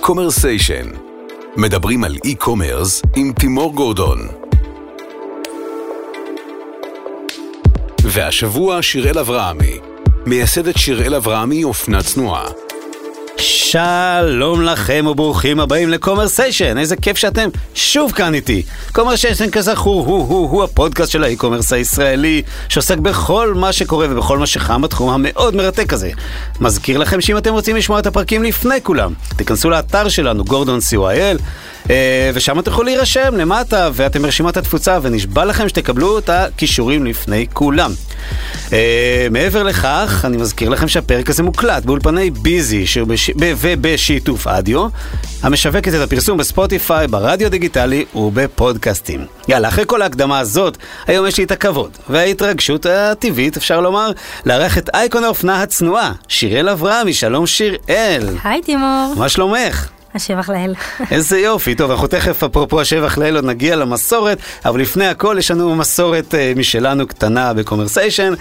קומרסיישן. מדברים על e-commerce עם תימור גורדון. והשבוע שיראל אברהמי, מייסדת שיראל אברהמי אופנה צנועה. שלום לכם וברוכים הבאים לקומרסיישן, איזה כיף שאתם שוב כאן איתי. קומרסיישן כזכור הוא הוא הוא הפודקאסט של ה e-commerce הישראלי, שעוסק בכל מה שקורה ובכל מה שחם בתחום המאוד מרתק הזה. מזכיר לכם שאם אתם רוצים לשמוע את הפרקים לפני כולם, תיכנסו לאתר שלנו, גורדון co.il, אה, ושם אתם יכולים להירשם למטה, ואתם ברשימת התפוצה, ונשבע לכם שתקבלו את הכישורים לפני כולם. אה, מעבר לכך, אני מזכיר לכם שהפרק הזה מוקלט באולפני ביזי ב... ובשיתוף אדיו, המשווקת את הפרסום בספוטיפיי, ברדיו דיגיטלי ובפודקאסטים. יאללה, אחרי כל ההקדמה הזאת, היום יש לי את הכבוד וההתרגשות הטבעית, אפשר לומר, לארח את אייקון האופנה הצנועה, שיראל אברהמי, שלום שיראל. היי תימור. מה שלומך? השבח לאל. איזה יופי, טוב, אנחנו תכף, אפרופו השבח לאל, עוד נגיע למסורת, אבל לפני הכל יש לנו מסורת אה, משלנו קטנה בקומרסיישן,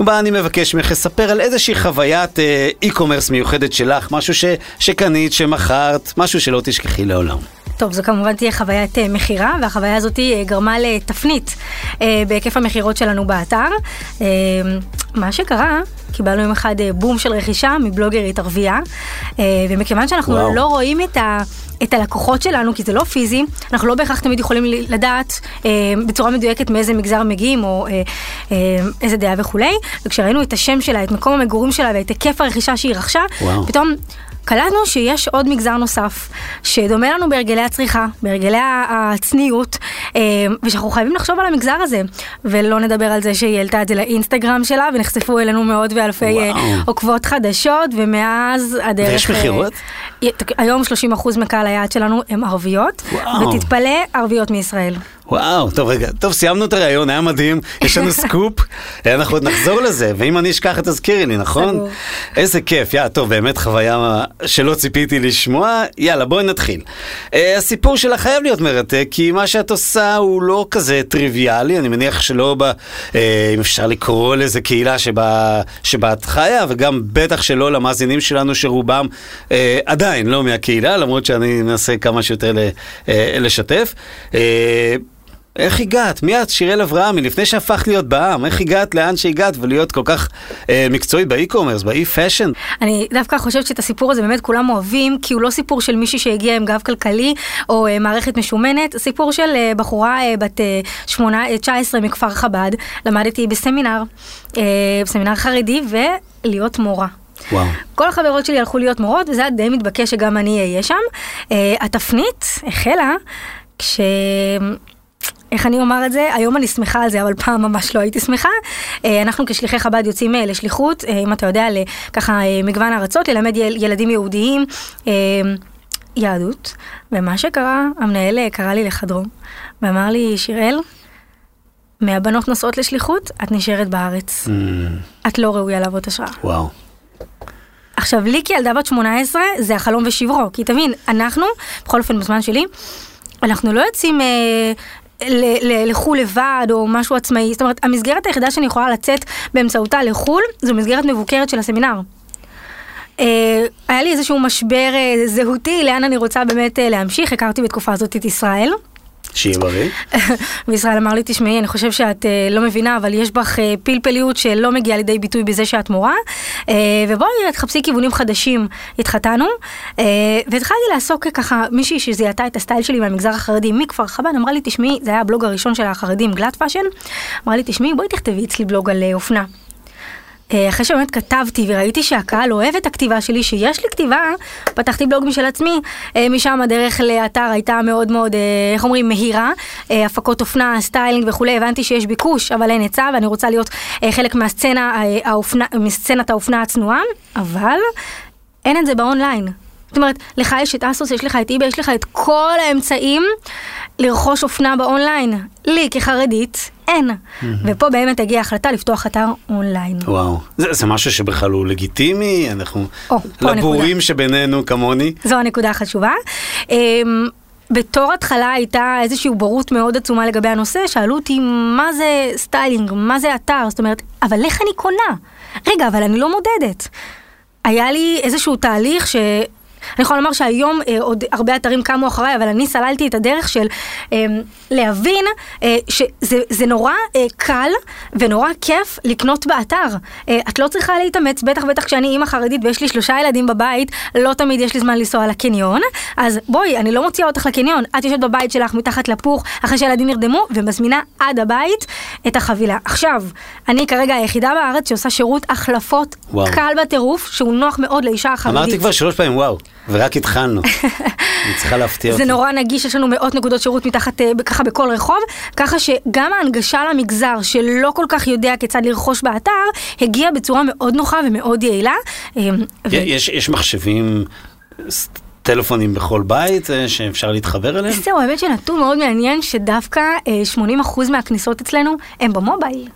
ובה אני מבקש ממך לספר על איזושהי חוויית אה, e-commerce מיוחדת שלך, משהו ש, שקנית, שמכרת, משהו שלא תשכחי לעולם. טוב, זו כמובן תהיה חוויית אה, מכירה, והחוויה הזאת אה, גרמה לתפנית אה, בהיקף המכירות שלנו באתר. מה שקרה, קיבלנו יום אחד בום של רכישה מבלוגרית ערבייה, ומכיוון שאנחנו וואו. לא רואים את ה... את הלקוחות שלנו, כי זה לא פיזי, אנחנו לא בהכרח תמיד יכולים לדעת אה, בצורה מדויקת מאיזה מגזר מגיעים, או אה, אה, איזה דעה וכולי, וכשראינו את השם שלה, את מקום המגורים שלה ואת היקף הרכישה שהיא רכשה, וואו. פתאום קלטנו שיש עוד מגזר נוסף, שדומה לנו בהרגלי הצריכה, בהרגלי הצניעות, אה, ושאנחנו חייבים לחשוב על המגזר הזה, ולא נדבר על זה שהיא העלתה את זה לאינסטגרם שלה, ונחשפו אלינו מאות ואלפי אה, וואו. עוקבות חדשות, ומאז הדרך... ויש מכירות? אה, היום 30% מקהל היעד שלנו הם ערביות, וואו. ותתפלא, ערביות מישראל. וואו, טוב רגע, טוב סיימנו את הראיון, היה מדהים, יש לנו סקופ, אנחנו עוד נחזור לזה, ואם אני אשכח תזכירי לי, נכון? איזה כיף, יא, טוב, באמת חוויה שלא ציפיתי לשמוע, יאללה בואי נתחיל. אה, הסיפור שלך חייב להיות מרתק, כי מה שאת עושה הוא לא כזה טריוויאלי, אני מניח שלא ב... אה, אם אפשר לקרוא לזה קהילה שבה, שבה את חיה, וגם בטח שלא למאזינים שלנו שרובם אה, עדיין לא מהקהילה, למרות שאני מנסה כמה שיותר ל, אה, לשתף. איך הגעת? מי את, שיראל אברהמי, לפני שהפכת להיות בעם, איך הגעת לאן שהגעת ולהיות כל כך אה, מקצועית ב e-commerce, ב e-fashion? אני דווקא חושבת שאת הסיפור הזה באמת כולם אוהבים, כי הוא לא סיפור של מישהי שהגיעה עם גב כלכלי או אה, מערכת משומנת, סיפור של אה, בחורה אה, בת אה, שמונה, אה, 19 מכפר חב"ד, למדתי בסמינר, אה, בסמינר חרדי, ולהיות מורה. וואו. כל החברות שלי הלכו להיות מורות, וזה היה די מתבקש שגם אני אהיה שם. אה, התפנית החלה כש... איך אני אומר את זה? היום אני שמחה על זה, אבל פעם ממש לא הייתי שמחה. אה, אנחנו כשליחי חב"ד יוצאים אה, לשליחות, אה, אם אתה יודע, לככה מגוון ארצות, ללמד יל- ילדים יהודיים יהדות. ומה שקרה, המנהל קרא לי לחדרו, ואמר לי, שיראל, מהבנות נוסעות לשליחות, את נשארת בארץ. Mm, את לא ראויה להוות השראה. וואו. עכשיו, לי כילדה בת 18, זה החלום ושברו. כי תבין, אנחנו, בכל אופן בזמן שלי, אנחנו לא יוצאים אה, לחו"ל לבד או משהו עצמאי. זאת אומרת, המסגרת היחידה שאני יכולה לצאת באמצעותה לחו"ל, זו מסגרת מבוקרת של הסמינר. אה, היה לי איזשהו משבר אה, זהותי, לאן אני רוצה באמת אה, להמשיך. הכרתי בתקופה הזאת את ישראל. שיהיה בריא. וישראל אמר לי, תשמעי, אני חושב שאת אה, לא מבינה, אבל יש בך אה, פלפליות שלא מגיעה לידי ביטוי בזה שאת מורה, אה, ובואי תחפשי כיוונים חדשים. התחתנו, אה, והתחלתי לעסוק ככה, מישהי שזיהתה את הסטייל שלי מהמגזר החרדי מכפר חב"ד, אמרה לי, תשמעי, זה היה הבלוג הראשון של החרדים, גלאט פאשן, אמרה לי, תשמעי, בואי תכתבי אצלי בלוג על אה, אופנה. אה, אחרי שבאמת כתבתי וראיתי שהקהל אוהב את הכתיבה שלי, שיש לי כתיבה, פתחתי בלוג משל עצמי. אה, משם הדרך לאתר הייתה מאוד מאוד, אה, איך אומרים, מהירה. הפקות אופנה, סטיילינג וכולי, הבנתי שיש ביקוש, אבל אין היצע, ואני רוצה להיות חלק מהסצנה, האופנה, מסצנת האופנה הצנועה, אבל אין את זה באונליין. זאת אומרת, לך יש את ASOS, יש לך את eBay, יש לך את כל האמצעים לרכוש אופנה באונליין. לי כחרדית, אין. ופה באמת הגיעה ההחלטה לפתוח אתר אונליין. וואו. זה, זה משהו שבכלל הוא לגיטימי, אנחנו... או, לבורים. שבינינו כמוני. זו הנקודה החשובה. אמ, בתור התחלה הייתה איזושהי בורות מאוד עצומה לגבי הנושא, שאלו אותי מה זה סטיילינג, מה זה אתר, זאת אומרת, אבל איך אני קונה? רגע, אבל אני לא מודדת. היה לי איזשהו תהליך ש... אני יכולה לומר שהיום אה, עוד הרבה אתרים קמו אחריי, אבל אני סללתי את הדרך של אה, להבין אה, שזה זה נורא אה, קל ונורא כיף לקנות באתר. אה, את לא צריכה להתאמץ, בטח בטח כשאני אימא חרדית ויש לי שלושה ילדים בבית, לא תמיד יש לי זמן לנסוע לקניון, אז בואי, אני לא מוציאה אותך לקניון, את יושבת בבית שלך מתחת לפוך, אחרי שהילדים נרדמו, ומזמינה עד הבית את החבילה. עכשיו, אני כרגע היחידה בארץ שעושה שירות החלפות וואו. קל בטירוף, שהוא נוח מאוד לאישה החרדית. אמרתי כבר שלוש פעמים וואו, ורק התחלנו. אני צריכה להפתיע אותי. זה נורא נגיש, יש לנו מאות נקודות שירות מתחת, אה, ככה בכל רחוב, ככה שגם ההנגשה למגזר שלא כל כך יודע כיצד לרכוש באתר, הגיעה בצורה מאוד נוחה ומאוד יעילה. אה, ו- יש, יש מחשבים, טלפונים בכל בית אה, שאפשר להתחבר אליהם? זהו, האמת שנתון מאוד מעניין שדווקא אה, 80% מהכניסות אצלנו הם במובייל.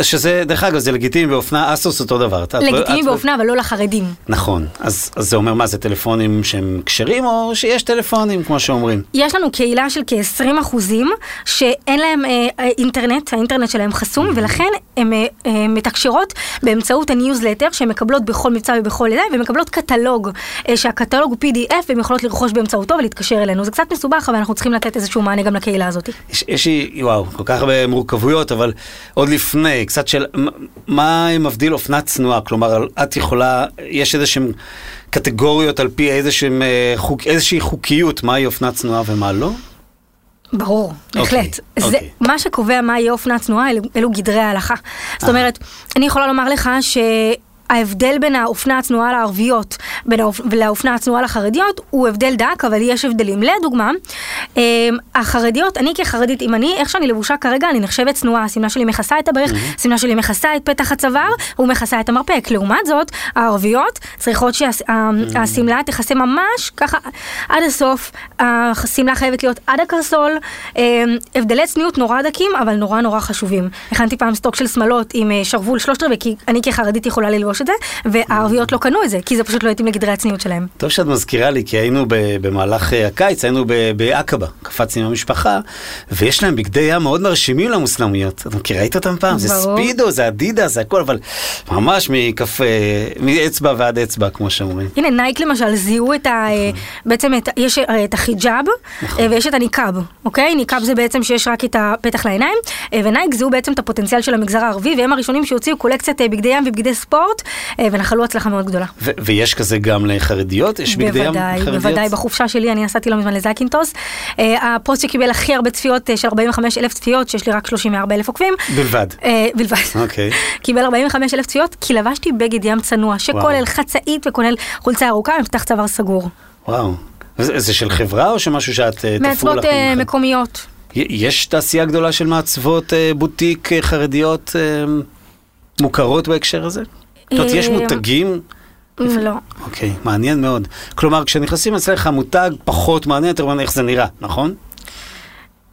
שזה, דרך אגב, זה לגיטימי באופנה, אסוס אותו דבר. לגיטימי באופנה, אבל לא לחרדים. נכון, אז, אז זה אומר מה, זה טלפונים שהם כשרים או שיש טלפונים, כמו שאומרים? יש לנו קהילה של כ-20 אחוזים שאין להם אה, אה, אינטרנט, האינטרנט שלהם חסום, ולכן הן אה, אה, מתקשרות באמצעות הניוזלטר שהן מקבלות בכל מבצע ובכל לידה, ומקבלות קטלוג, אה, שהקטלוג הוא PDF, והן יכולות לרכוש באמצעותו ולהתקשר אלינו. זה קצת מסובך, אבל אנחנו צריכים לתת איזשהו מענה גם לקהילה הזאת. יש, יש לי, וואו, כל כך הרבה מורכבויות, אבל עוד לפני, קצת של, מה מבדיל אופנה צנועה? כלומר, את יכולה, יש איזה שהם קטגוריות על פי איזה שהם, אה, חוק, איזושהי חוקיות, מהי אופנה צנועה ומה לא? ברור, בהחלט. אוקיי, זה, אוקיי. מה שקובע מה יהיה אופנה צנועה, אלו, אלו גדרי ההלכה. זאת אומרת, אני יכולה לומר לך ש... ההבדל בין האופנה הצנועה לערביות האופ... ולאופנה הצנועה לחרדיות הוא הבדל דק, אבל יש הבדלים. לדוגמה, אמ, החרדיות, אני כחרדית, אם אני, איך שאני לבושה כרגע, אני נחשבת צנועה, השמלה שלי מכסה את הברך, השמלה שלי מכסה את פתח הצוואר, ומכסה את המרפק. לעומת זאת, הערביות צריכות שהשמלה תכסה ממש ככה עד הסוף, השמלה חייבת להיות עד הקרסול, אמ, הבדלי צניעות נורא דקים, אבל נורא נורא חשובים. הכנתי פעם סטוק של שמלות עם אה, שרוול שלושת רבעי, כי אני כחרדית יכולה ללבוש את זה, והערביות לא קנו את זה, כי זה פשוט לא התאים לגדרי הצניעות שלהם. טוב שאת מזכירה לי, כי היינו במהלך אה, הקיץ, היינו בעקבה, קפצנו עם המשפחה, ויש להם בגדי ים מאוד מרשימים למוסלמיות. את מכירה אותם פעם? זה. ספידו, זה אדידס, זה הכל, אבל ממש מכף, מאצבע ועד אצבע, כמו שאומרים. הנה נייק למשל זיהו את ה... אה, בעצם את, יש אה, את החיג'אב נכון. ויש את הניקאב, אוקיי? ניקאב זה בעצם שיש רק את הפתח לעיניים, ונייק זיהו בעצם את הפוטנציאל של המגזר הערבי, והם הראשונים שהוציאו קולקציית בגדי ים ובגדי ספורט, ונחלו הצלחה מאוד גדולה. ו- ויש כזה גם לחרדיות? יש בגדי ים חרדיות? בוודאי, בחופשה שלי אני נסעתי לא מזמן לזקינטוס. אה, הפוסט שקיבל הכי הרבה צפיות, אה, של 45 אלף צפיות, שיש לי רק 34 אלף עוקבים. בלבד. אה, בלבד. אוקיי. קיבל 45 אלף צפיות, כי לבשתי בגד ים צנוע, שכולל חצאית וכולל חולצה ארוכה עם פתח צוואר סגור. וואו. זה, זה של חברה או שמשהו שאת אה, תפרו לך? אה? מקומיות. יש תעשייה גדולה של מעצבות אה, בוטיק אה, חרדיות אה, מוכרות בהקשר הזה? זאת אומרת, יש אה, מותגים? לא. אוקיי, מעניין מאוד. כלומר, כשנכנסים אצלך מותג פחות מעניין, יותר מעניין איך זה נראה, נכון?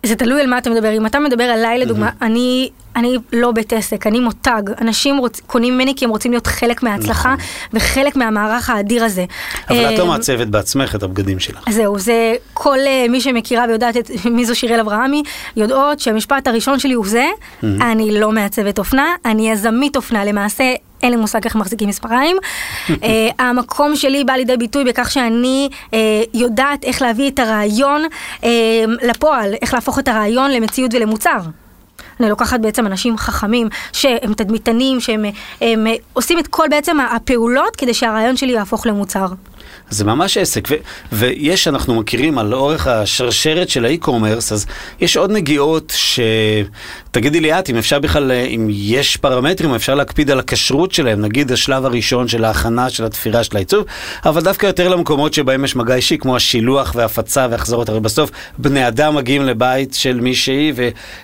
זה תלוי על מה אתה מדבר. אם אתה מדבר עליי, לדוגמה, אני, אני לא בית עסק, אני מותג. אנשים רוצ, קונים ממני כי הם רוצים להיות חלק מההצלחה וחלק מהמערך האדיר הזה. אבל את לא אה, מעצבת בעצמך את הבגדים שלך. זהו, זה כל אה, מי שמכירה ויודעת את, מי זו שיראל אברהמי, יודעות שהמשפט הראשון שלי הוא זה, אני לא מעצבת אופנה, אני יזמית אופנה, למעשה אין לי מושג איך מחזיקים מספריים. אה, המקום שלי בא לידי ביטוי בכך שאני אה, יודעת איך להביא את הרעיון אה, לפועל, איך להפוך את הרעיון למציאות ולמוצר. אני לוקחת בעצם אנשים חכמים, שהם תדמיתנים, שהם הם, עושים את כל בעצם הפעולות כדי שהרעיון שלי יהפוך למוצר. זה ממש עסק, ו- ויש, אנחנו מכירים על אורך השרשרת של האי-קומרס, אז יש עוד נגיעות ש... תגידי לי את, אם אפשר בכלל, אה, אם יש פרמטרים, אפשר להקפיד על הכשרות שלהם, נגיד השלב הראשון של ההכנה, של התפירה, של העיצוב, אבל דווקא יותר למקומות שבהם יש מגע אישי, כמו השילוח וההפצה והחזרות, הרי בסוף בני אדם מגיעים לבית של מישהי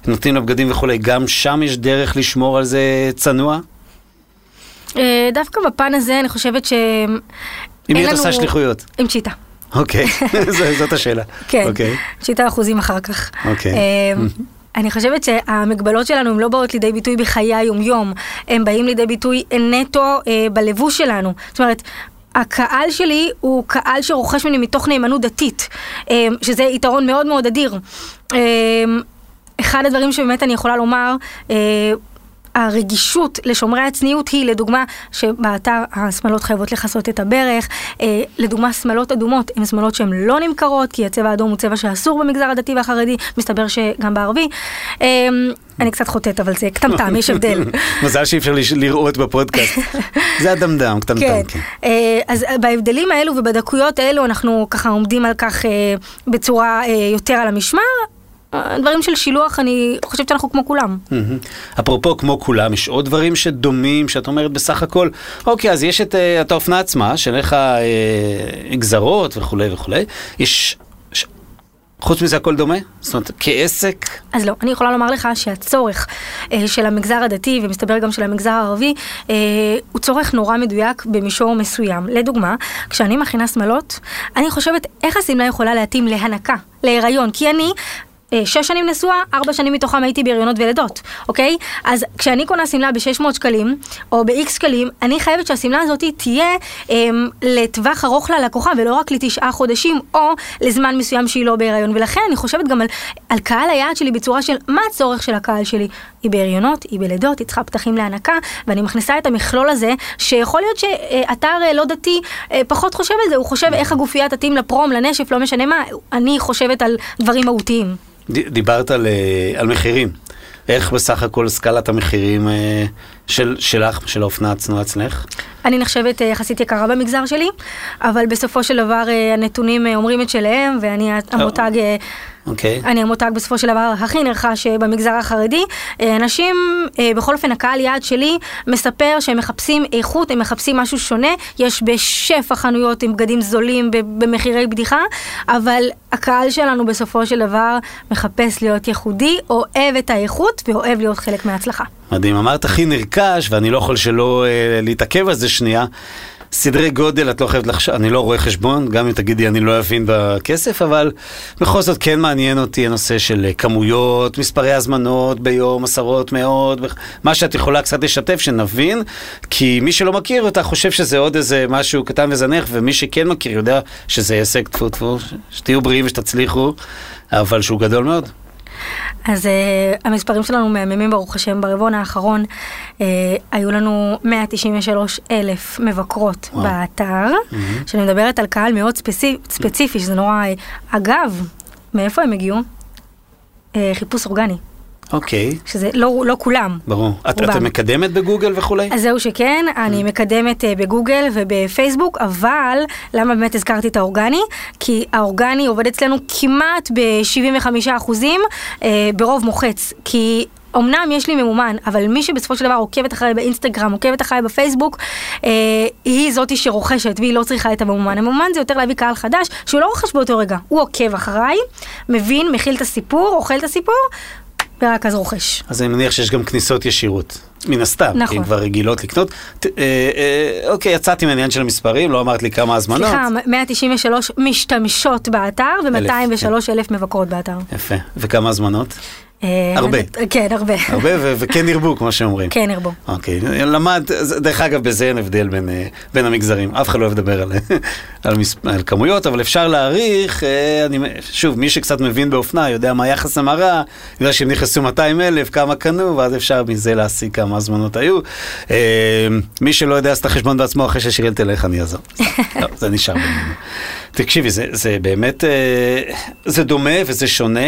ונותנים לה בגדים וכולי, גם שם יש דרך לשמור על זה צנוע? אה, דווקא בפן הזה אני חושבת אין היא לנו- עושה שליחויות. עם צ'יטה. אוקיי, זאת השאלה. כן, אוקיי. צ'יטה אחוזים אחר כך. אוקיי. אה, אני חושבת שהמגבלות שלנו הן לא באות לידי ביטוי בחיי היום-יום, הם באים לידי ביטוי נטו אה, בלבוש שלנו. זאת אומרת, הקהל שלי הוא קהל שרוכש ממני מתוך נאמנות דתית, אה, שזה יתרון מאוד מאוד אדיר. אה, אחד הדברים שבאמת אני יכולה לומר, אה, הרגישות לשומרי הצניעות היא, לדוגמה, שבאתר השמלות חייבות לכסות את הברך, אה, לדוגמה שמלות אדומות הן שמלות שהן לא נמכרות, כי הצבע האדום הוא צבע שאסור במגזר הדתי והחרדי, מסתבר שגם בערבי. אה, אני קצת חוטאת, אבל זה קטמטם, יש הבדל. מזל שאי אפשר לראות בפודקאסט. זה הדמדם, קטנטן. כן, כן. אה, אז בהבדלים האלו ובדקויות האלו אנחנו ככה עומדים על כך אה, בצורה אה, יותר על המשמר. דברים של שילוח, אני חושבת שאנחנו כמו כולם. אפרופו, כמו כולם, יש עוד דברים שדומים, שאת אומרת בסך הכל, אוקיי, אז יש את, אה, את האופנה עצמה, שאין לך אה, גזרות וכולי וכולי. יש... ש... חוץ מזה הכל דומה? זאת אומרת, כעסק, אז לא, אני יכולה לומר לך שהצורך אה, של המגזר הדתי, ומסתבר גם של המגזר הערבי, אה, הוא צורך נורא מדויק במישור מסוים. לדוגמה, כשאני מכינה שמלות, אני חושבת איך השמלה יכולה להתאים להנקה, להיריון, כי אני... אה, שש שנים נשואה, ארבע שנים מתוכם הייתי בהריונות ולידות, אוקיי? אז כשאני קונה שמלה ב-600 שקלים, או ב-X שקלים, אני חייבת שהשמלה הזאת תהיה אה, לטווח ארוך ללקוחה, ולא רק לתשעה חודשים, או לזמן מסוים שהיא לא בהריון. ולכן אני חושבת גם על, על קהל היעד שלי בצורה של מה הצורך של הקהל שלי. היא בהריונות, היא בלידות, היא צריכה פתחים להנקה, ואני מכניסה את המכלול הזה, שיכול להיות שאתר אה, לא דתי אה, פחות חושב על זה, הוא חושב איך הגופייה תתאים לפרום, לנשף, לא משנה מה, אני חושבת על דברים מהותיים. דיברת על, אה, על מחירים. איך בסך הכל סקלת המחירים של, שלך, של האופנה הצנועה אצלך? אני נחשבת יחסית יקרה במגזר שלי, אבל בסופו של דבר הנתונים אומרים את שלהם, ואני המותג, אה, אוקיי. אני המותג בסופו של דבר הכי נרכש אה, במגזר החרדי. אה, אנשים, אה, בכל אופן הקהל יעד שלי מספר שהם מחפשים איכות, הם מחפשים משהו שונה, יש בשפע חנויות עם בגדים זולים במחירי בדיחה, אבל הקהל שלנו בסופו של דבר מחפש להיות ייחודי, אוהב את האיכות ואוהב להיות חלק מההצלחה. מדהים, אמרת הכי נרכש, ואני לא יכול שלא אה, להתעכב על זה שנייה. סדרי גודל, את לא חייבת לחשוב, אני לא רואה חשבון, גם אם תגידי אני לא אבין בכסף, אבל בכל זאת כן מעניין אותי הנושא של אה, כמויות, מספרי הזמנות ביום, עשרות, מאות, מה שאת יכולה קצת לשתף, שנבין, כי מי שלא מכיר אותה חושב שזה עוד איזה משהו קטן וזנח, ומי שכן מכיר יודע שזה הישג, טפו טפו, שתהיו בריאים ושתצליחו, אבל שהוא גדול מאוד. אז uh, המספרים שלנו מהממים ברוך השם, ברבעון האחרון uh, היו לנו 193 אלף מבקרות וואו. באתר, שאני מדברת על קהל מאוד ספציפי, ספציפי שזה נורא... אגב, מאיפה הם הגיעו? Uh, חיפוש אורגני, אוקיי, שזה לא, לא כולם. ברור. את. את מקדמת בגוגל וכולי? אז זהו שכן, אני מקדמת אה, בגוגל ובפייסבוק, אבל למה באמת הזכרתי את האורגני? כי האורגני עובד אצלנו כמעט ב-75 אחוזים אה, ברוב מוחץ. כי... אמנם יש לי ממומן, אבל מי שבסופו של דבר עוקבת אחריי באינסטגרם, עוקבת אחריי בפייסבוק, אה, היא זאתי שרוכשת והיא לא צריכה את הממומן. הממומן זה יותר להביא קהל חדש, שהוא לא רוכש באותו רגע, הוא עוקב אחריי, מבין, מכיל את הסיפור, אוכל את הסיפור, אז רוכש. אז אני מניח שיש גם כניסות ישירות, מן הסתם, נכון. כי הן כבר רגילות לקנות. ת, אה, אה, אוקיי, יצאתי מהעניין של המספרים, לא אמרת לי כמה הזמנות. סליחה, 193 משתמשות באתר ו-203 אלף מבקרות באתר. יפה. וכמה הזמנות? אה, הרבה. כן, הרבה. הרבה, ו- וכן ירבו, כמו שאומרים. כן, ירבו. אוקיי, למד, דרך אגב, בזה אין הבדל בין, אה, בין המגזרים. אף אחד לא אוהב לדבר על, על, מס, על כמויות, אבל אפשר להעריך, אה, אני, שוב, מי שקצת מבין באופנה, יודע מה יחס המרה, יודע שהם נכנסו 200 אלף, כמה קנו, ואז אפשר מזה להשיג כמה הזמנות היו. מי שלא יודע, אז את החשבון בעצמו, אחרי ששיראל תלך, אני אעזור. לא, זה נשאר בינינו. תקשיבי, זה, זה באמת, זה דומה וזה שונה.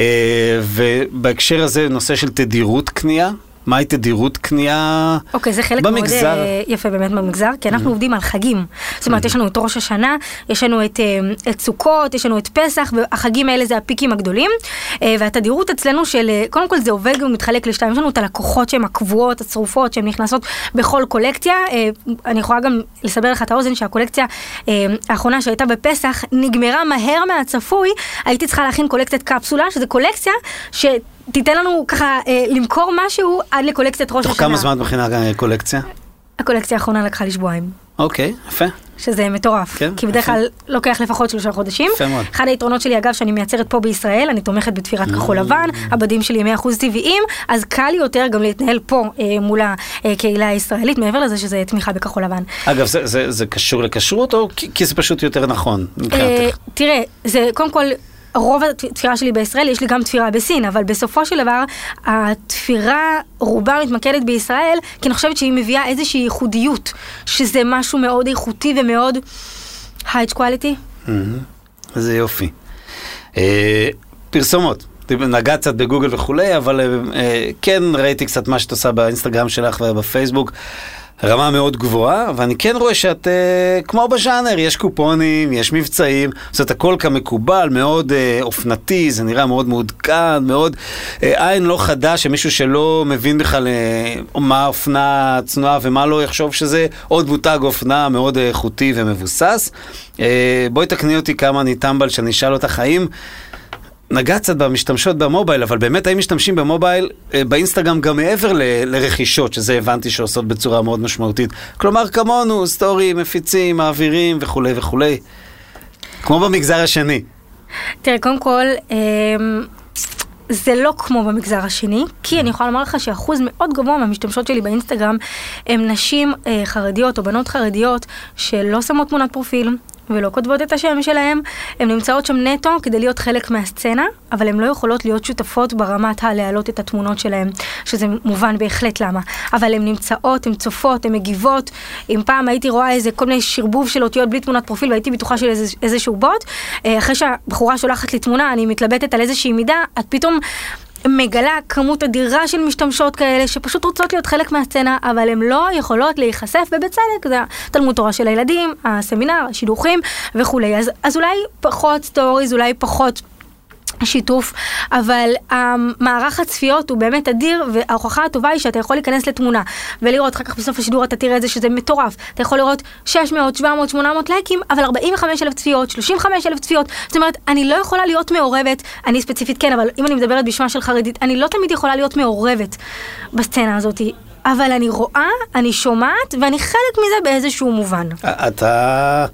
אה, ובהקשר הזה, נושא של תדירות קנייה. מהי תדירות קנייה אוקיי, זה חלק במגזר? Mm-hmm. מאוד אה, יפה באמת במגזר, כי אנחנו עובדים על חגים. זאת אומרת, יש לנו את ראש השנה, יש לנו את, אה, את סוכות, יש לנו את פסח, והחגים האלה זה הפיקים הגדולים. אה, והתדירות אצלנו של, קודם כל זה עובד ומתחלק לשתיים, יש לנו את הלקוחות שהן הקבועות, הצרופות, שהן נכנסות בכל קולקציה. אני יכולה גם לסבר לך את האוזן שהקולקציה האחרונה שהייתה בפסח נגמרה מהר מהצפוי, הייתי צריכה להכין קולקציית קפסולה, שזה קולקציה ש... תיתן לנו ככה אה, למכור משהו עד לקולקציית ראש תוך השנה. כמה זמן את מכינה קולקציה? הקולקציה האחרונה לקחה לי שבועיים, אוקיי, יפה. שזה מטורף. כן, כי בדרך. כלל לוקח לפחות שלושה חודשים. יפה מאוד. אחד היתרונות שלי, אגב, שאני מייצרת פה בישראל, אני תומכת בתפירת כחול Mm. לבן, הבדים שלי הם 100% טבעיים, אז קל לי יותר גם להתנהל פה אה, מול הקהילה הישראלית, מעבר לזה שזה תמיכה בכחול לבן. אגב, זה, זה, זה קשור לכשרות או כי, כי זה פשוט יותר נכון אה? תראה, זה קודם כל... רוב התפירה שלי בישראל, יש לי גם תפירה בסין, אבל בסופו של דבר, התפירה רובה מתמקדת בישראל, כי אני חושבת שהיא מביאה איזושהי ייחודיות, שזה משהו מאוד איכותי ומאוד high quality. איזה יופי. אה, פרסומות. נגעת קצת בגוגל וכולי, אבל אה, כן ראיתי קצת מה שאת עושה באינסטגרם שלך ובפייסבוק. רמה מאוד גבוהה, ואני כן רואה שאת, אה, כמו בז'אנר, יש קופונים, יש מבצעים, זאת הכל כמקובל, מאוד אה, אופנתי, זה נראה מאוד מעודכן, מאוד אה, עין לא חדה, שמישהו שלא מבין בכלל אה, מה אופנה צנועה ומה לא, יחשוב שזה עוד מותג אופנה מאוד אה, איכותי ומבוסס. אה, בואי תקני אותי כמה אני טמבל, שאני אשאל אותך, האם... נגעת קצת במשתמשות במובייל, אבל באמת האם משתמשים במובייל אה, באינסטגרם גם מעבר ל- לרכישות, שזה הבנתי שעושות בצורה מאוד משמעותית. כלומר, כמונו, סטורי, מפיצים, מעבירים וכולי וכולי. כמו במגזר השני. תראה, קודם כל, אמ, זה לא כמו במגזר השני, כי אני יכולה לומר לך שאחוז מאוד גבוה מהמשתמשות שלי באינסטגרם הם נשים אה, חרדיות או בנות חרדיות שלא שמות תמונת פרופיל. ולא כותבות את השם שלהם, הן נמצאות שם נטו כדי להיות חלק מהסצנה, אבל הן לא יכולות להיות שותפות ברמת הלהעלות את התמונות שלהן, שזה מובן בהחלט למה. אבל הן נמצאות, הן צופות, הן מגיבות. אם פעם הייתי רואה איזה כל מיני שרבוב של אותיות בלי תמונת פרופיל והייתי בטוחה של איזה, איזשהו בוט, אה, אחרי שהבחורה שולחת לי תמונה, אני מתלבטת על איזושהי מידה, את פתאום... מגלה כמות אדירה של משתמשות כאלה שפשוט רוצות להיות חלק מהסצנה, אבל הן לא יכולות להיחשף, ובצדק, זה תלמוד תורה של הילדים, הסמינר, השידוכים וכולי. אז, אז אולי פחות סטוריז, אולי פחות... שיתוף, אבל המערך הצפיות הוא באמת אדיר, וההוכחה הטובה היא שאתה יכול להיכנס לתמונה ולראות, אחר כך בסוף השידור אתה תראה את זה שזה מטורף. אתה יכול לראות 600, 700, 800 לייקים, אבל 45 אלף צפיות, 35 אלף צפיות. זאת אומרת, אני לא יכולה להיות מעורבת, אני ספציפית כן, אבל אם אני מדברת בשמה של חרדית, אני לא תמיד יכולה להיות מעורבת בסצנה הזאת. אבל אני רואה, אני שומעת, ואני חלק מזה באיזשהו מובן. אתה...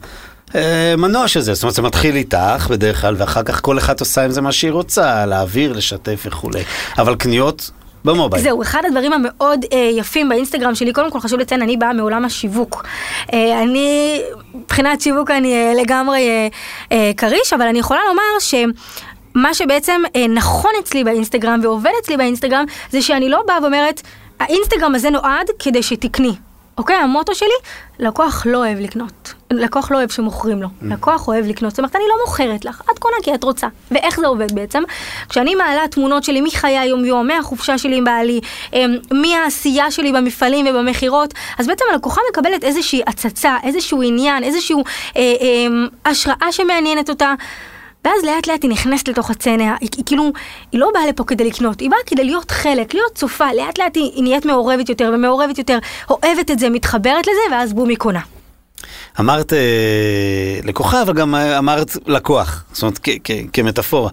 אה, מנוע של זה, זאת אומרת זה מתחיל איתך בדרך כלל ואחר כך כל אחת עושה עם זה מה שהיא רוצה, להעביר, לשתף וכולי. אבל קניות במובייל. זהו, אחד הדברים המאוד אה, יפים באינסטגרם שלי, קודם כל חשוב לציין, אני באה מעולם השיווק. אה, אני, מבחינת שיווק אני אה, לגמרי אה, אה, כריש, אבל אני יכולה לומר ש... מה שבעצם אה, נכון אצלי באינסטגרם ועובד אצלי באינסטגרם, זה שאני לא באה ואומרת, האינסטגרם הזה נועד כדי שתקני. אוקיי, המוטו שלי, לקוח לא אוהב לקנות. לקוח לא אוהב שמוכרים לו. לקוח אוהב לקנות. זאת אומרת, אני לא מוכרת לך, את קונה כי את רוצה. ואיך זה עובד בעצם? כשאני מעלה תמונות שלי מחיי היום-יום, מהחופשה שלי עם בעלי, אמ, מהעשייה שלי במפעלים ובמכירות, אז בעצם הלקוחה מקבלת איזושהי הצצה, איזשהו עניין, איזושהי אה, אה, השראה שמעניינת אותה. ואז לאט לאט היא נכנסת לתוך הסצנה, היא, היא כאילו, היא לא באה לפה כדי לקנות, היא באה כדי להיות חלק, להיות צופה, לאט לאט היא, היא נהיית מעורבת יותר ומעורבת יותר, אוהבת את זה, מתחברת לזה, ואז בום היא קונה. אמרת אה, לקוחה, אבל גם אה, אמרת לקוח, זאת אומרת, כמטאפורה.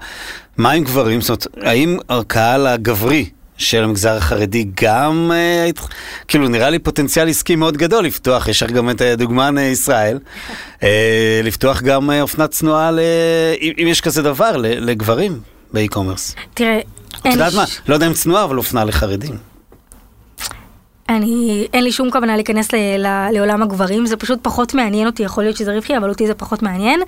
מה עם גברים? זאת אומרת, האם הקהל הגברי של המגזר החרדי גם, אה, כאילו נראה לי פוטנציאל עסקי מאוד גדול לפתוח, יש לך גם את הדוגמן אה, ישראל, אה, לפתוח גם אופנת צנועה, ל... אם, יש כזה דבר, לגברים באי-קומרס. תראה, את אין יודעת לי מה? לא יודע אם צנועה, אבל אופנה לחרדים. אני, אין לי שום כוונה להיכנס ל, ל, לעולם הגברים, זה פשוט פחות מעניין אותי, יכול להיות שזה רווחי, אבל אותי זה פחות מעניין.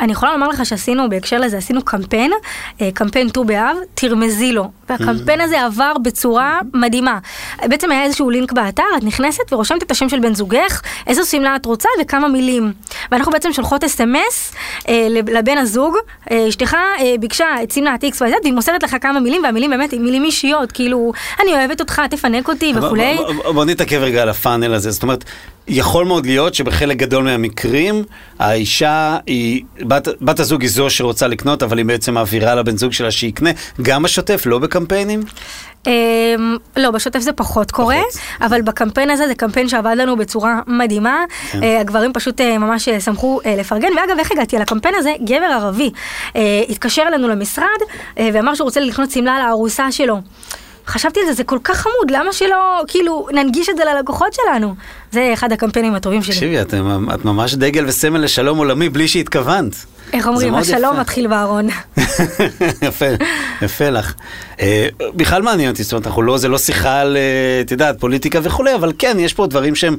אני יכולה לומר לך שעשינו, בהקשר לזה, עשינו קמפיין, אה, קמפיין ט"ו באב, תרמזי לו. והקמפיין הזה עבר בצורה מדהימה. בעצם היה איזשהו לינק באתר, את נכנסת ורושמת את השם של בן זוגך, איזו שמלה את רוצה וכמה מילים. ואנחנו בעצם שולחות אס.אם.אס אה, לבן הזוג, אה, אשתך אה, ביקשה את שמלת XYZ והיא מוסרת לך כמה מילים, והמילים באמת מילים אישיות, כאילו, אני אוהבת אותך, תפנק אותי וכולי. בוא- בוא- בוא נתעכב רגע על הפאנל הזה, זאת אומרת, יכול מאוד להיות שבחלק גדול מהמקרים, האישה היא, בת, בת הזוג היא זו שרוצה לקנות, אבל היא בעצם מעבירה לבן זוג שלה שיקנה, גם בשוטף, לא בקמפיינים? אמ, לא, בשוטף זה פחות קורה, אבל בקמפיין הזה זה קמפיין שעבד לנו בצורה מדהימה. כן. אה, הגברים פשוט אה, ממש אה, שמחו אה, לפרגן. ואגב, איך הגעתי לקמפיין הזה? גבר ערבי אה, התקשר אלינו למשרד אה, ואמר שהוא רוצה לקנות שמלה לארוסה שלו. חשבתי על זה, זה כל כך חמוד, למה שלא, כאילו, ננגיש את זה ללקוחות שלנו? זה אחד הקמפיינים הטובים שלי. תקשיבי, את, את ממש דגל וסמל לשלום עולמי בלי שהתכוונת. איך אומרים, השלום יפה. מתחיל בארון. יפה, יפה לך. אה, בכלל מעניין אותי, זאת אומרת, אנחנו לא, זה לא שיחה על, אה, את יודעת, פוליטיקה וכולי, אבל כן, יש פה דברים שהם...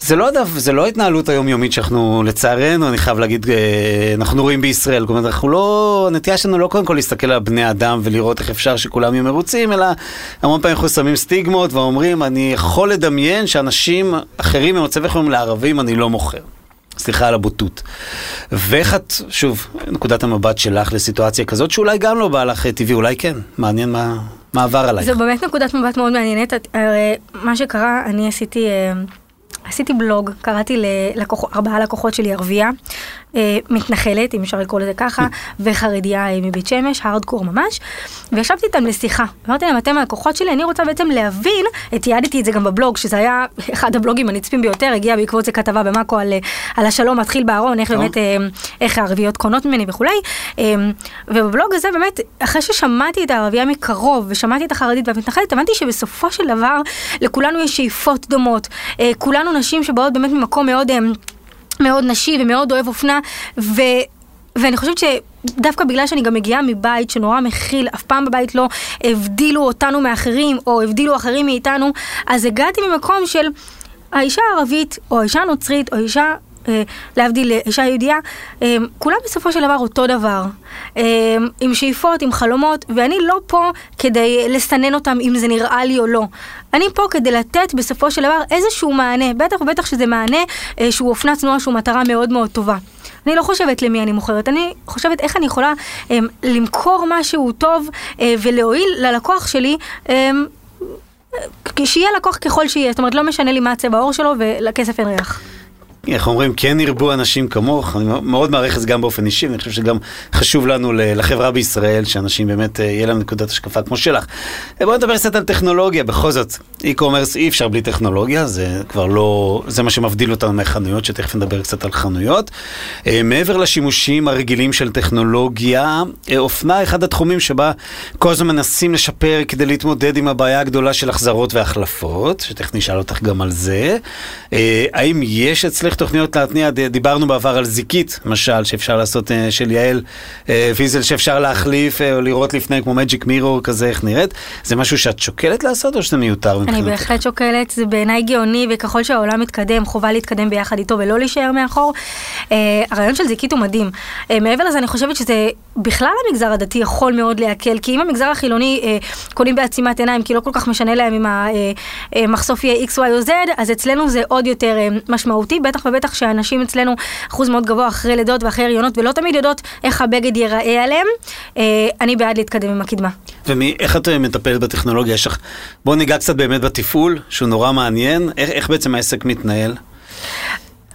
זה לא, דף, זה לא התנהלות היומיומית שאנחנו, לצערנו, אני חייב להגיד, אה, אנחנו רואים בישראל. אומרת, אנחנו לא, הנטייה שלנו לא קודם כל להסתכל על בני אדם ולראות איך אפשר שכולם יהיו מרוצים, אלא המון פעמים אנחנו שמים סטיגמות ואומרים, אני יכול לדמיין שאנשים אחרים במצבי חירום לערבים אני לא מוכר. סליחה על הבוטות. ואיך את, שוב, נקודת המבט שלך לסיטואציה כזאת, שאולי גם לא בא לך טבעי, אולי כן, מעניין מה, מה עבר עלייך. זו באמת נקודת מבט מאוד מעניינת. מה שקרה, אני עשיתי... עשיתי בלוג, קראתי לארבעה לקוחות שלי ערבייה, מתנחלת, אם אפשר לקרוא לזה ככה, וחרדיה אה, מבית שמש, הארדקור ממש, וישבתי איתם לשיחה. אמרתי להם, אתם הלקוחות שלי, אני רוצה בעצם להבין, תיעדתי את זה גם בבלוג, שזה היה אחד הבלוגים הנצפים ביותר, הגיע בעקבות זה כתבה במאקו על, אה, על השלום מתחיל בארון, איך באמת, איך הערביות קונות ממני וכולי. ובבלוג הזה באמת, אחרי ששמעתי את הערבייה מקרוב, ושמעתי את החרדית והמתנחלת, הבנתי שבסופו של דבר, לכולנו יש שאיפות דומות. כולנו נשים שבאות באמת ממקום מאוד... מאוד נשי ומאוד אוהב אופנה, ו... ואני חושבת שדווקא בגלל שאני גם מגיעה מבית שנורא מכיל, אף פעם בבית לא הבדילו אותנו מאחרים, או הבדילו אחרים מאיתנו, אז הגעתי ממקום של האישה הערבית, או האישה הנוצרית, או האישה להבדיל אישה יהודייה, אה, כולם בסופו של דבר אותו דבר. אה, עם שאיפות, עם חלומות, ואני לא פה כדי לסנן אותם אם זה נראה לי או לא. אני פה כדי לתת בסופו של דבר איזשהו מענה, בטח ובטח שזה מענה שהוא אופנה צנועה, שהוא מטרה מאוד מאוד טובה. אני לא חושבת למי אני מוכרת, אני חושבת איך אני יכולה אה, למכור משהו טוב אה, ולהועיל ללקוח שלי. אה, שיהיה לקוח ככל שיהיה, זאת אומרת לא משנה לי מה הצבע העור שלו ולכסף אין ריח. איך אומרים, כן ירבו אנשים כמוך, אני מאוד מעריך את זה גם באופן אישי, ואני חושב שגם חשוב לנו לחברה בישראל, שאנשים באמת, אה, יהיה להם נקודת השקפה כמו שלך. אה, בואו נדבר קצת על טכנולוגיה, בכל זאת, e-commerce אי אפשר בלי טכנולוגיה, זה כבר לא, זה מה שמבדיל אותנו מהחנויות, שתכף נדבר קצת על חנויות. אה, מעבר לשימושים הרגילים של טכנולוגיה, אופנה אחד התחומים שבה כל הזמן מנסים לשפר כדי להתמודד עם הבעיה הגדולה של החזרות והחלפות, שתכף נשאל אותך גם על זה. האם יש אצלך תוכניות להתניע, דיברנו בעבר על זיקית, למשל, שאפשר לעשות, אה, של יעל אה, ויזל, שאפשר להחליף אה, או לראות לפני, כמו מג'יק מירור כזה, איך נראית. זה משהו שאת שוקלת לעשות או שזה מיותר מבחינתך? אני בהחלט שוקלת, זה בעיניי גאוני, וככל שהעולם מתקדם, חובה להתקדם ביחד איתו ולא להישאר מאחור. הרעיון של זיקית הוא מדהים. מעבר לזה, אני חושבת שזה בכלל המגזר הדתי יכול מאוד להקל, כי אם המגזר החילוני קונים בעצימת עיניים, כי לא כל כך משנה להם אם המחשוף יהיה X, Y או Z, אז אצלנו זה עוד יותר משמעותי, בטח ובטח שהנשים אצלנו אחוז מאוד גבוה אחרי לידות ואחרי הריונות, ולא תמיד יודעות איך הבגד ייראה עליהם. אה, אני בעד להתקדם עם הקדמה. ואיך את מטפלת בטכנולוגיה? יש. בואו ניגע קצת באמת בתפעול, שהוא נורא מעניין. איך, איך בעצם העסק מתנהל?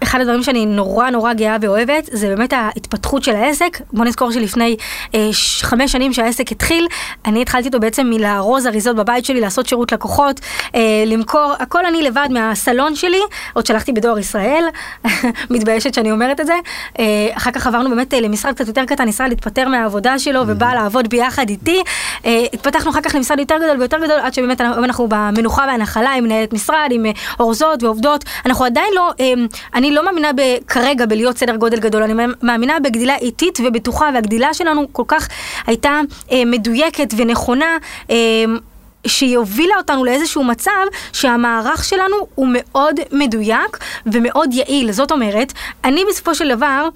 אחד הדברים שאני נורא נורא גאה ואוהבת, זה באמת ההתפתחות של העסק. בוא נזכור שלפני אה, חמש שנים שהעסק התחיל, אני התחלתי אותו בעצם מלארוז אריזות בבית שלי, לעשות שירות לקוחות, אה, למכור, הכל אני לבד מהסלון שלי, עוד שלחתי בדואר ישראל, מתביישת שאני אומרת את זה. אה, אחר כך עברנו באמת אה, למשרד קצת יותר קטן, ישראל התפטר מהעבודה שלו ובא לעבוד ביחד איתי. אה, התפתחנו אחר כך למשרד יותר גדול ויותר גדול, עד שבאמת אנחנו במנוחה והנחלה עם מנהלת משרד, עם אה, אורזות ועובדות. אנחנו עדיין לא, אה, אני לא מאמינה כרגע בלהיות סדר גודל גדול, אני מאמינה בגדילה איטית ובטוחה, והגדילה שלנו כל כך הייתה אה, מדויקת ונכונה. אה, שהיא הובילה אותנו לאיזשהו מצב שהמערך שלנו הוא מאוד מדויק ומאוד יעיל. זאת אומרת, אני בסופו של דבר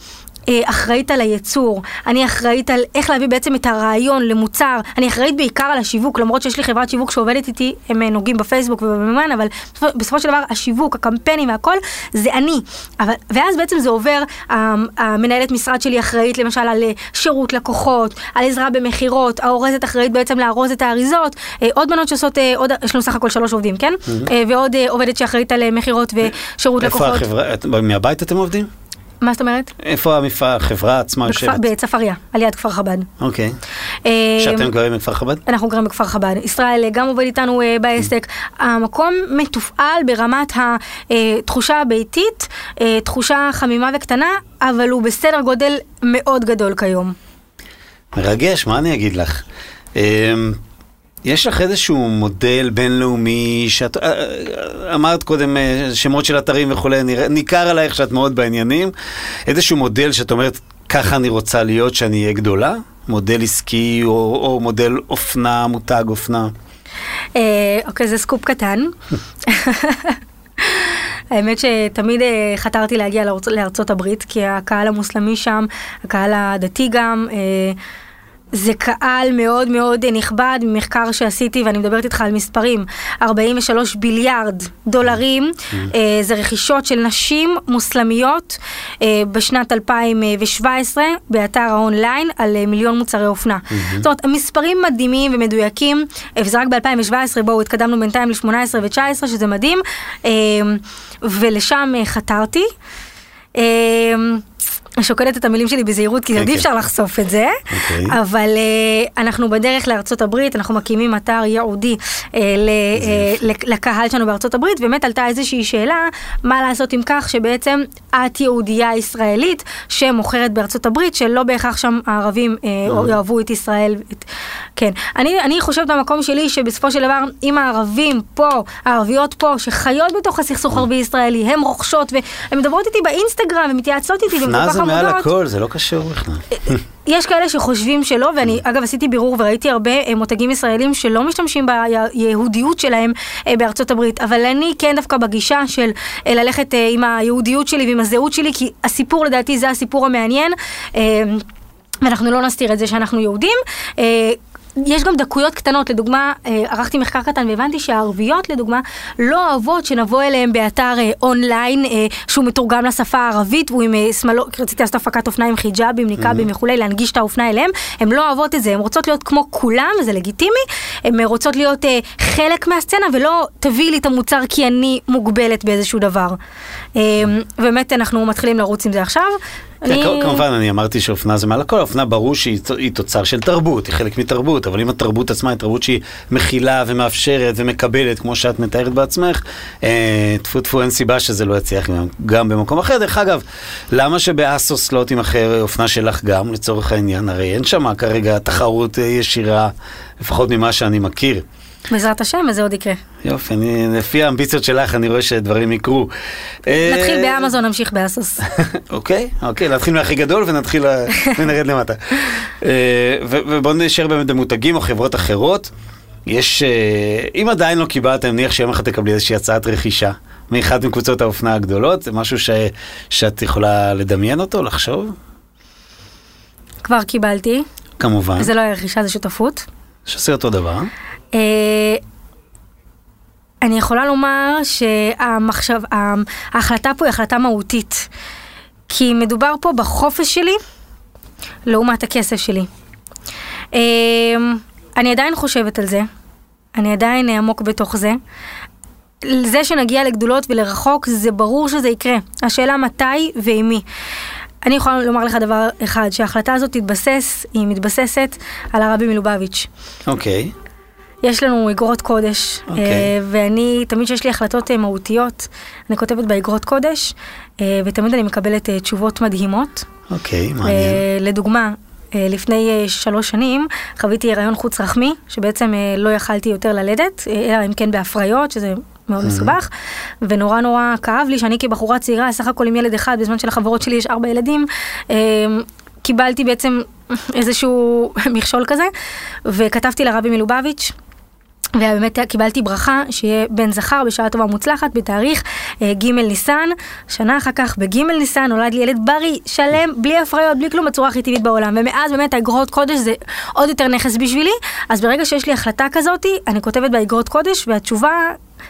אחראית על הייצור, אני אחראית על איך להביא בעצם את הרעיון למוצר, אני אחראית בעיקר על השיווק, למרות שיש לי חברת שיווק שעובדת איתי, הם אה, נוגעים בפייסבוק ובמימן, אבל בסופו של דבר השיווק, הקמפיינים והכל, זה אני. אבל, ואז בעצם זה עובר, המנהלת משרד שלי אחראית למשל על אה, שירות לקוחות, על עזרה במכירות, האורזת אחראית בעצם לארוז את האריזות, עוד בנות שעושות, עוד, יש לנו סך הכל שלוש עובדים, כן? Mm-hmm. ועוד עובדת שאחראית על מכירות ושירות לקוחות. איפה החברה, מהבית אתם עובדים? מה זאת אומרת? איפה המפעל, החברה עצמה יושבת? בצפריה, על יד כפר חב"ד. אוקיי. אה, שאתם גרים בכפר חב"ד? אנחנו גרים בכפר חב"ד. ישראל גם עובד איתנו אה, בעסק. המקום מתופעל ברמת התחושה הביתית, אה, תחושה חמימה וקטנה, אבל הוא בסדר גודל מאוד גדול כיום. מרגש, מה אני אגיד לך? יש לך איזשהו מודל בינלאומי שאת אה, אה, אמרת קודם אה, שמות של אתרים וכולי, ניכר עלייך שאת מאוד בעניינים, איזשהו מודל שאת אומרת ככה אני רוצה להיות שאני אהיה גדולה? מודל עסקי או, או מודל אופנה, מותג אופנה? אוקיי, זה סקופ קטן. האמת שתמיד חתרתי להגיע לארצ- לארצות הברית, כי הקהל המוסלמי שם, הקהל הדתי גם, אה, זה קהל מאוד מאוד נכבד, ממחקר שעשיתי, ואני מדברת איתך על מספרים, 43 ביליארד דולרים, אה, זה רכישות של נשים מוסלמיות אה, בשנת 2017 באתר האונליין על אה, מיליון מוצרי אופנה. זאת אומרת, המספרים מדהימים ומדויקים, וזה רק ב-2017, בואו, התקדמנו בינתיים ל-18 ו-19, שזה מדהים, ולשם חתרתי. שוקלת את המילים שלי בזהירות, כי כן, עוד כן. אי אפשר לחשוף את זה, אוקיי. אבל uh, אנחנו בדרך לארצות הברית, אנחנו מקימים אתר ייעודי uh, ל, uh, לק- לקהל שלנו בארצות הברית, באמת עלתה איזושהי שאלה, מה לעשות עם כך שבעצם את יהודייה ישראלית שמוכרת בארצות הברית, שלא בהכרח שם הערבים uh, יאהבו את ישראל. את, כן, אני, אני חושבת במקום שלי שבסופו של דבר, אם הערבים פה, הערביות פה, שחיות בתוך הסכסוך הערבי-ישראלי, הן רוכשות והן מדברות איתי באינסטגרם ומתייעצות איתי, והן כל כך זה מעל עבודות. הכל, זה לא קשור בכלל. יש כאלה שחושבים שלא, ואני אגב עשיתי בירור וראיתי הרבה אה, מותגים ישראלים שלא משתמשים ביהודיות שלהם אה, בארצות הברית, אבל אני כן דווקא בגישה של אה, ללכת אה, עם היהודיות שלי ועם הזהות שלי, כי הסיפור לדעתי זה הסיפור המעניין. אה, ואנחנו לא נסתיר את זה שאנחנו יהודים. יש גם דקויות קטנות, לדוגמה, אה, ערכתי מחקר קטן והבנתי שהערביות, לדוגמה, לא אוהבות שנבוא אליהם באתר אה, אונליין אה, שהוא מתורגם לשפה הערבית, והוא עם שמאלות, רציתי לעשות הפקת אופנה עם חיג'אבים, ניקאבים וכולי, להנגיש את האופנה אליהם, הן לא אוהבות את זה, הן רוצות להיות כמו כולם, וזה לגיטימי, הן רוצות להיות חלק מהסצנה, ולא תביאי לי את המוצר כי אני מוגבלת באיזשהו דבר. אה, באמת, אנחנו מתחילים לרוץ עם זה עכשיו. כן, אני- כ- כמובן, אני אמרתי שאופנה זה מעל הכל, אופנה ברור שהיא תוצר של תרבות, היא חלק מתרבות, אבל אם התרבות עצמה היא תרבות שהיא מכילה ומאפשרת ומקבלת, כמו שאת מתארת בעצמך, אה, טפו טפו, אין סיבה שזה לא יצליח גם- גם במקום אחר. דרך אגב, למה שבאסוס לא תימכר אופנה שלך גם, לצורך העניין? הרי אין שם כרגע תחרות אה, ישירה, לפחות ממה שאני מכיר. בעזרת השם, וזה עוד יקרה. יופי, אני, לפי האמביציות שלך אני רואה שדברים יקרו. אה, נתחיל באמזון, נמשיך באסוס. אוקיי, אוקיי, להתחיל מהכי גדול ונתחיל ונרד למטה. אה, ובואו נשאר באמת במותגים או חברות אחרות. יש, אה, אם עדיין לא קיבלת, אני מניח שיום אחד תקבלי איזושהי הצעת רכישה מאחת מקבוצות האופנה הגדולות, זה משהו ש, שאת יכולה לדמיין אותו, לחשוב? כבר קיבלתי, כמובן, וזה לא היה רכישה, זה שותפות. שעושה אותו דבר. אה, אני יכולה לומר שהמחשב, ה- ההחלטה פה היא החלטה מהותית. כי מדובר פה בחופש שלי לעומת הכסף שלי. אה, אני עדיין חושבת על זה, אני עדיין עמוק בתוך זה. זה שנגיע לגדולות ולרחוק, זה ברור שזה יקרה. השאלה מתי ועם מי. אני יכולה לומר לך דבר אחד, שההחלטה הזאת תתבסס, היא מתבססת על הרבי מלובביץ'. אוקיי, יש לנו אגרות קודש, אוקיי. אה, ואני, תמיד שיש לי החלטות אה, מהותיות, אני כותבת באגרות קודש, אה, ותמיד אני מקבלת תשובות מדהימות. אוקיי, מעניין. אה, לדוגמה, לפני שלוש שנים חוויתי הריון חוץ רחמי, שבעצם לא יכלתי יותר ללדת, אלא אם כן בהפריות, שזה מאוד מסובך, ונורא נורא כאב לי שאני כבחורה צעירה, סך הכל עם ילד אחד, בזמן שלחברות שלי יש ארבע ילדים, קיבלתי בעצם איזשהו מכשול כזה, וכתבתי לרבי מלובביץ'. ובאמת קיבלתי ברכה שיהיה בן זכר בשעה טובה ומוצלחת בתאריך אה, ג' ניסן. שנה אחר כך בג' ניסן נולד לי ילד בריא, שלם, בלי הפריות, בלי כלום, בצורה הכי טבעית בעולם. ומאז באמת האגרות קודש זה עוד יותר נכס בשבילי. אז ברגע שיש לי החלטה כזאתי, אני כותבת באגרות קודש, והתשובה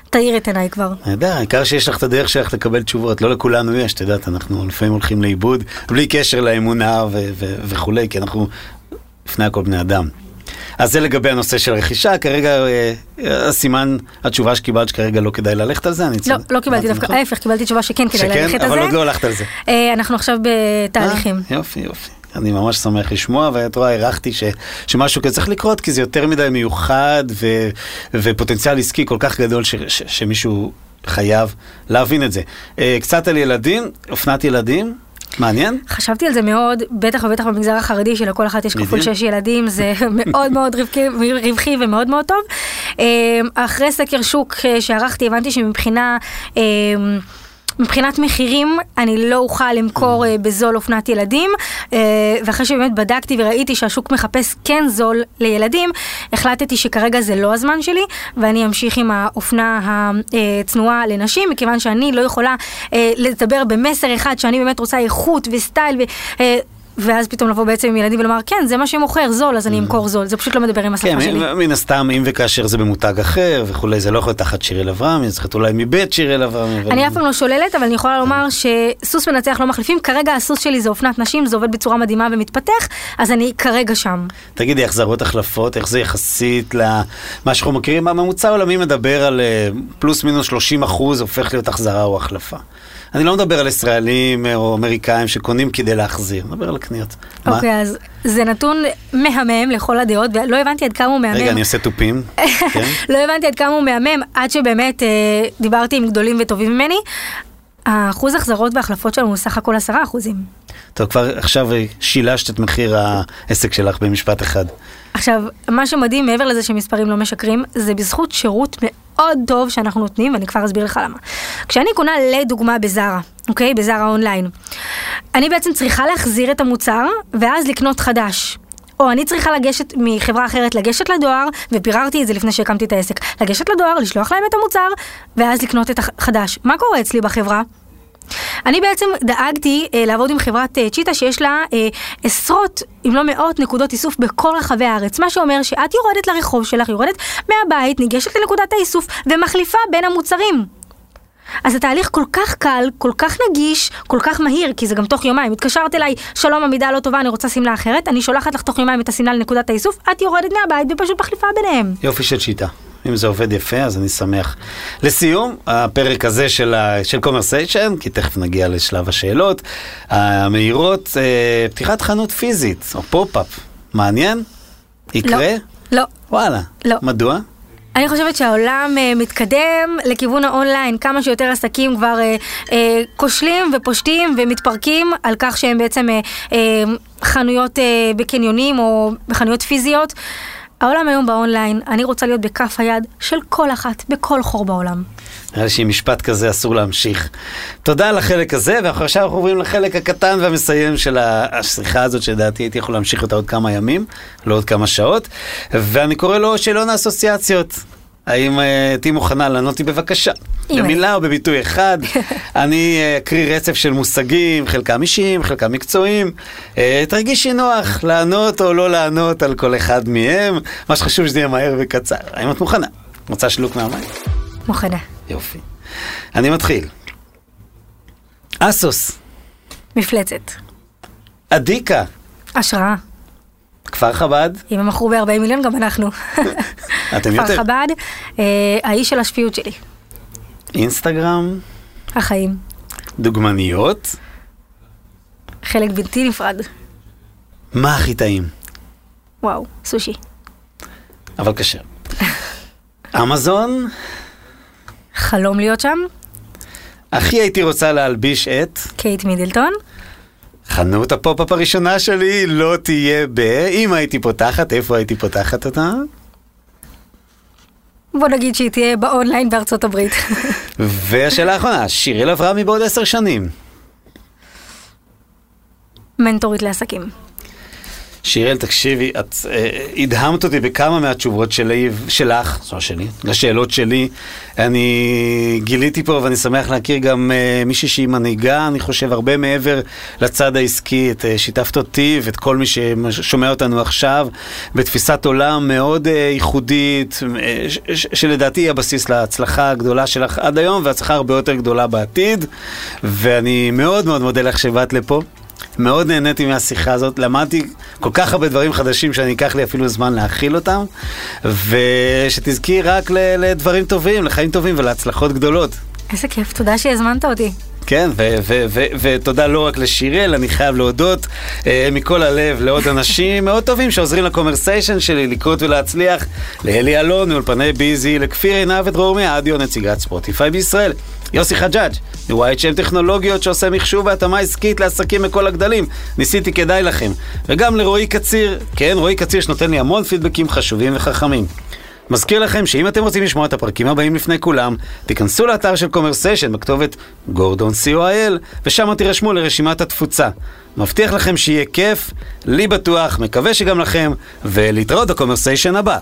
תאיר את עיניי כבר. נהדר, העיקר שיש לך את הדרך שלך לקבל תשובות, לא לכולנו יש, את יודעת, אנחנו לפעמים הולכים לאיבוד, בלי קשר לאמונה וכולי, כי אנחנו לפני הכל בני אדם. אז זה לגבי הנושא של רכישה, כרגע אה, הסימן, התשובה שקיבלת שכרגע לא כדאי ללכת על זה, אני לא? לא קיבלתי דווקא, נכון? ההפך, קיבלתי תשובה שכן כדאי שכן, ללכת על זה. אבל עוד לא הלכת על זה. אה, אנחנו עכשיו בתהליכים. אה, יופי, יופי. אני ממש שמח לשמוע, ואת רואה, הערכתי ש, שמשהו כזה צריך לקרות, כי זה יותר מדי מיוחד ו, ופוטנציאל עסקי כל כך גדול ש, ש, שמישהו חייב להבין את זה. אה, קצת על ילדים, אופנת ילדים, מעניין? חשבתי על זה מאוד, בטח ובטח במגזר החרדי שלכל אחת יש כפול. שש ילדים, זה מאוד מאוד רווחי, רווחי ומאוד מאוד טוב. אה, אחרי סקר שוק אה, שערכתי, הבנתי שמבחינה... מבחינת מחירים, אני לא אוכל למכור אה, בזול אופנת ילדים, אה, ואחרי שבאמת בדקתי וראיתי שהשוק מחפש כן זול לילדים, החלטתי שכרגע זה לא הזמן שלי, ואני אמשיך עם האופנה הצנועה לנשים, מכיוון שאני לא יכולה אה, לדבר במסר אחד שאני באמת רוצה איכות וסטייל. ו, ואז פתאום לבוא בעצם עם ילדים ולומר, כן, זה מה שמוכר, זול, אז אני אמכור זול. זה פשוט לא מדבר עם השפה כן, שלי. מן הסתם, אם וכאשר זה במותג אחר וכולי, זה לא יכול להיות תחת שיראל אברהמי, זה צריך אולי מבית שיראל. אבל- אני אף פעם לא שוללת, אבל אני יכולה לומר שסוס מנצח לא מחליפים. כרגע הסוס שלי זה אופנת נשים, זה עובד בצורה מדהימה ומתפתח, אז אני כרגע שם. תגידי, החזרות החלפות, איך זה יחסית למה שאנחנו מכירים? הממוצע העולמי מדבר על אה, פלוס מינוס 30 אחוז הופך להיות החזרה או החלפה. אני לא מדבר על ישראלים אה, או אמריקאים שקונים כדי להחזיר, אני מדבר על הקניות. אוקיי, אז זה נתון מהמם לכל הדעות, ולא הבנתי עד כמה הוא מהמם. רגע, אני עושה תופים. כן? לא הבנתי עד כמה הוא מהמם, עד שבאמת אה, דיברתי עם גדולים וטובים ממני. האחוז החזרות והחלפות שלנו הוא סך הכל עשרה אחוזים. טוב, כבר עכשיו שילשת את מחיר העסק שלך במשפט אחד. עכשיו, מה שמדהים מעבר לזה שמספרים לא משקרים, זה בזכות שירות מאוד טוב שאנחנו נותנים, ואני כבר אסביר לך למה. כשאני קונה לדוגמה בזארה, אוקיי? בזארה אונליין, אני בעצם צריכה להחזיר את המוצר, ואז לקנות חדש. או אני צריכה לגשת מחברה אחרת, לגשת לדואר, ופיררתי את זה לפני שהקמתי את העסק, לגשת לדואר, לשלוח להם את המוצר, ואז לקנות את החדש. מה קורה אצלי בחברה? אני בעצם דאגתי אה, לעבוד עם חברת אה, צ'יטה שיש לה אה, עשרות, אם לא מאות, נקודות איסוף בכל רחבי הארץ. מה שאומר שאת יורדת לרחוב שלך, יורדת מהבית, ניגשת לנקודת האיסוף ומחליפה בין המוצרים. אז התהליך כל כך קל, כל כך נגיש, כל כך מהיר, כי זה גם תוך יומיים. התקשרת אליי, שלום המידה לא טובה, אני רוצה שמלה אחרת, אני שולחת לך תוך יומיים את השמלה לנקודת האיסוף, את יורדת מהבית ופשוט מחליפה ביניהם. יופי של שיטה. אם זה עובד יפה, אז אני שמח. לסיום, הפרק הזה של, ה- של קומרסיישן, כי תכף נגיע לשלב השאלות המהירות, אה, פתיחת חנות פיזית, או פופ-אפ. מעניין? יקרה? לא. וואלה. לא. מדוע? אני חושבת שהעולם אה, מתקדם לכיוון האונליין, כמה שיותר עסקים כבר אה, אה, כושלים ופושטים ומתפרקים על כך שהם בעצם אה, אה, חנויות אה, בקניונים או בחנויות פיזיות. העולם היום באונליין, אני רוצה להיות בכף היד של כל אחת, בכל חור בעולם. נראה לי שעם משפט כזה אסור להמשיך. תודה על החלק הזה, ועכשיו אנחנו עוברים לחלק הקטן והמסיים של השיחה הזאת, שלדעתי הייתי יכול להמשיך אותה עוד כמה ימים, לא עוד כמה שעות, ואני קורא לו שאלון האסוציאציות. האם אה, תהיי מוכנה לענות לי בבקשה? במילה או בביטוי אחד. אני אה, אקריא רצף של מושגים, חלקם אישיים, חלקם מקצועיים. אה, תרגישי נוח לענות או לא לענות על כל אחד מהם. מה שחשוב שזה יהיה מהר וקצר. האם את מוכנה? רוצה שלוק מהמים? מוכנה. יופי. אני מתחיל. אסוס, מפלצת. אדיקה, השראה. כפר חב"ד, אם הם מכרו ב-40 מיליון, גם אנחנו. אתם כפר יותר. חב"ד, אה, האיש של השפיות שלי. אינסטגרם, החיים. דוגמניות, חלק בלתי נפרד. מה הכי טעים? וואו, סושי. אבל כשר. אמזון, חלום להיות שם, הכי הייתי רוצה להלביש את קייט מידלטון. חנות הפופ-אפ הראשונה שלי לא תהיה ב... אם הייתי פותחת, איפה הייתי פותחת אותה? בוא נגיד שהיא תהיה באונליין בארצות הברית. והשאלה האחרונה, שיראל אברהמי בעוד עשר שנים. מנטורית לעסקים. שיראל, תקשיבי, את אה, הדהמת אותי בכמה מהתשובות שלי, שלך, זו שלי, לשאלות שלי. אני גיליתי פה ואני שמח להכיר גם אה, מישהי שהיא מנהיגה, אני חושב, הרבה מעבר לצד העסקי. את אה, שיתפת אותי ואת כל מי ששומע אותנו עכשיו בתפיסת עולם מאוד אה, ייחודית, אה, ש- ש- שלדעתי היא הבסיס להצלחה הגדולה שלך עד היום והצלחה הרבה יותר גדולה בעתיד. ואני מאוד מאוד מודה לך שבאת לפה. מאוד נהניתי מהשיחה הזאת, למדתי כל כך הרבה דברים חדשים שאני אקח לי אפילו זמן להכיל אותם, ושתזכי רק לדברים טובים, לחיים טובים ולהצלחות גדולות. איזה כיף, תודה שהזמנת אותי. כן, ותודה לא רק לשיראל, אני חייב להודות אה, מכל הלב לעוד אנשים מאוד טובים שעוזרים לקומרסיישן שלי לקרות ולהצליח, לאלי אלון מאולפני ביזי, לכפיר עינב ודרור מאדיו, נציגת ספוטיפיי בישראל, יוסי חג'אג' מ-YHM טכנולוגיות שעושה מחשוב והתאמה עסקית לעסקים מכל הגדלים, ניסיתי כדאי לכם, וגם לרועי קציר, כן, רועי קציר שנותן לי המון פידבקים חשובים וחכמים. מזכיר לכם שאם אתם רוצים לשמוע את הפרקים הבאים לפני כולם, תיכנסו לאתר של קומרסיישן בכתובת גורדון co.il, ושם תירשמו לרשימת התפוצה. מבטיח לכם שיהיה כיף, לי בטוח, מקווה שגם לכם, ולהתראות בקומרסיישן הבא.